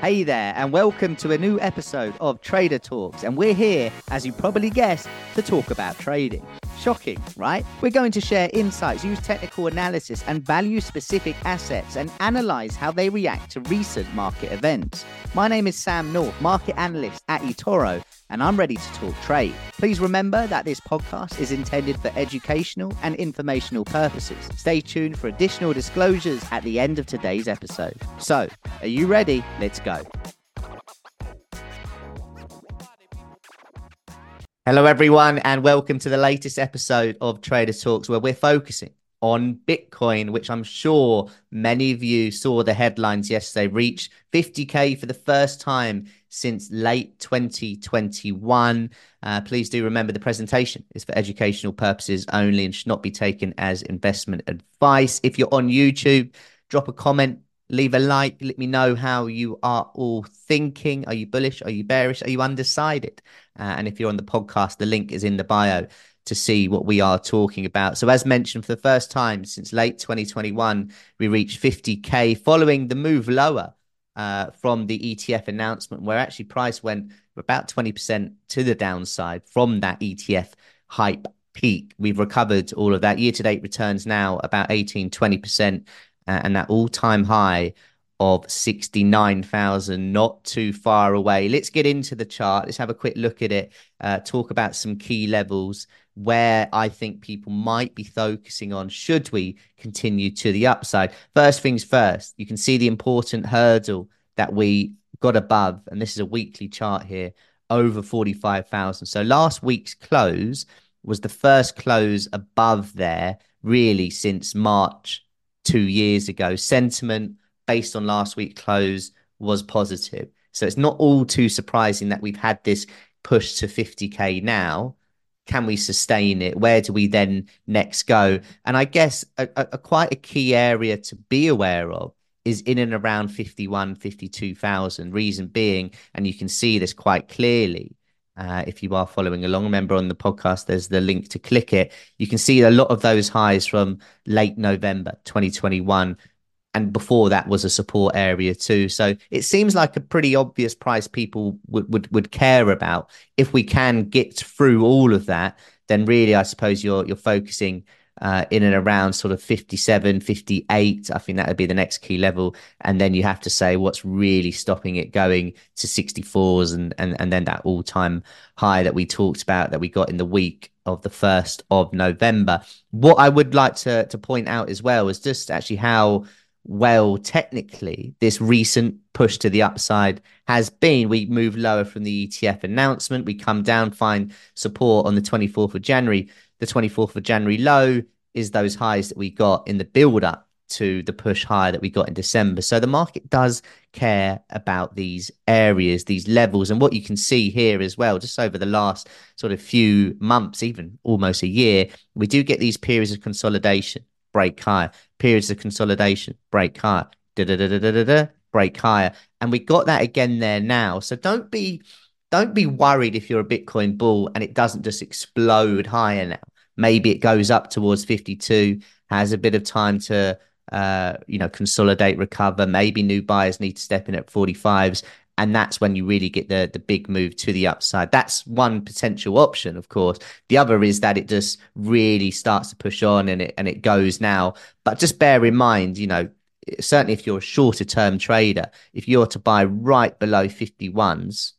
Hey there, and welcome to a new episode of Trader Talks. And we're here, as you probably guessed, to talk about trading. Shocking, right? We're going to share insights, use technical analysis, and value specific assets and analyze how they react to recent market events. My name is Sam North, market analyst at eToro, and I'm ready to talk trade. Please remember that this podcast is intended for educational and informational purposes. Stay tuned for additional disclosures at the end of today's episode. So, are you ready? Let's go. Hello, everyone, and welcome to the latest episode of Trader Talks, where we're focusing on Bitcoin, which I'm sure many of you saw the headlines yesterday, reached 50K for the first time since late 2021. Uh, please do remember the presentation is for educational purposes only and should not be taken as investment advice. If you're on YouTube, drop a comment, leave a like, let me know how you are all thinking. Are you bullish? Are you bearish? Are you undecided? Uh, and if you're on the podcast, the link is in the bio to see what we are talking about. So, as mentioned, for the first time since late 2021, we reached 50K following the move lower uh, from the ETF announcement, where actually price went about 20% to the downside from that ETF hype peak. We've recovered all of that. Year to date returns now about 18, 20%, uh, and that all time high of 69,000, not too far away. Let's get into the chart. Let's have a quick look at it, uh, talk about some key levels where I think people might be focusing on should we continue to the upside. First things first, you can see the important hurdle that we got above, and this is a weekly chart here, over 45,000. So last week's close was the first close above there, really, since March two years ago. Sentiment based on last week's close was positive. So it's not all too surprising that we've had this push to 50k now. Can we sustain it? Where do we then next go? And I guess a, a, a quite a key area to be aware of is in and around 51, 52,000. Reason being, and you can see this quite clearly, uh, if you are following along. Remember on the podcast, there's the link to click it. You can see a lot of those highs from late November 2021 and before that was a support area too. So it seems like a pretty obvious price people would would, would care about. If we can get through all of that, then really, I suppose you're you're focusing uh, in and around sort of 57, 58. I think that would be the next key level. And then you have to say what's really stopping it going to 64s and, and, and then that all time high that we talked about that we got in the week of the 1st of November. What I would like to, to point out as well is just actually how well technically this recent push to the upside has been. We move lower from the ETF announcement. We come down, find support on the 24th of January. The 24th of January low is those highs that we got in the build up to the push higher that we got in December. So the market does care about these areas, these levels. And what you can see here as well, just over the last sort of few months, even almost a year, we do get these periods of consolidation break higher. Periods of consolidation, break higher. Da da da da da da da. break higher. And we got that again there now. So don't be don't be worried if you're a Bitcoin bull and it doesn't just explode higher now. Maybe it goes up towards 52, has a bit of time to uh, you know, consolidate, recover. Maybe new buyers need to step in at 45s and that's when you really get the the big move to the upside. That's one potential option, of course. The other is that it just really starts to push on and it and it goes now. But just bear in mind, you know, certainly if you're a shorter term trader, if you're to buy right below 51s,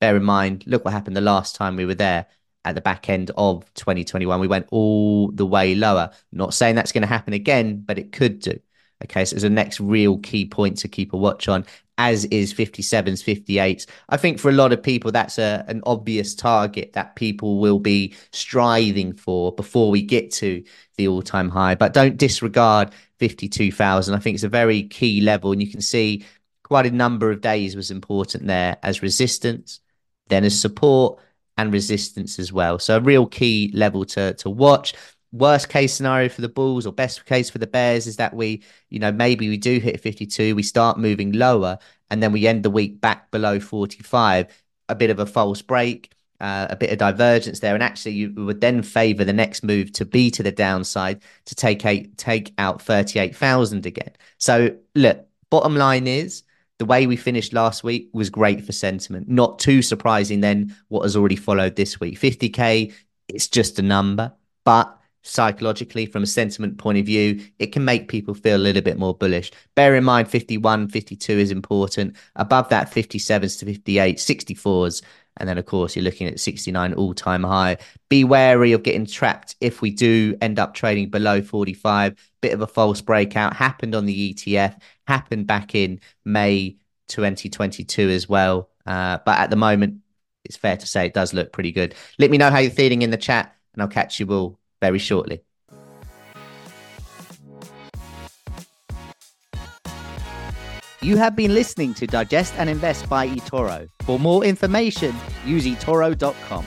bear in mind, look what happened the last time we were there at the back end of 2021. We went all the way lower. not saying that's going to happen again, but it could do. Okay, so it's a next real key point to keep a watch on as is 57s, 58s. I think for a lot of people, that's a, an obvious target that people will be striving for before we get to the all time high. But don't disregard 52,000. I think it's a very key level. And you can see quite a number of days was important there as resistance, then as support and resistance as well. So a real key level to, to watch worst case scenario for the Bulls or best case for the Bears is that we, you know, maybe we do hit 52, we start moving lower, and then we end the week back below 45. A bit of a false break, uh, a bit of divergence there, and actually you would then favour the next move to be to the downside to take a, take out 38,000 again. So look, bottom line is the way we finished last week was great for sentiment. Not too surprising then what has already followed this week. 50K, it's just a number, but psychologically, from a sentiment point of view, it can make people feel a little bit more bullish. Bear in mind, 51, 52 is important. Above that, 57s to 58, 64s. And then, of course, you're looking at 69 all time high. Be wary of getting trapped if we do end up trading below 45. Bit of a false breakout happened on the ETF, happened back in May 2022 as well. Uh, but at the moment, it's fair to say it does look pretty good. Let me know how you're feeling in the chat, and I'll catch you all very shortly. You have been listening to Digest and Invest by eToro. For more information, use eToro.com.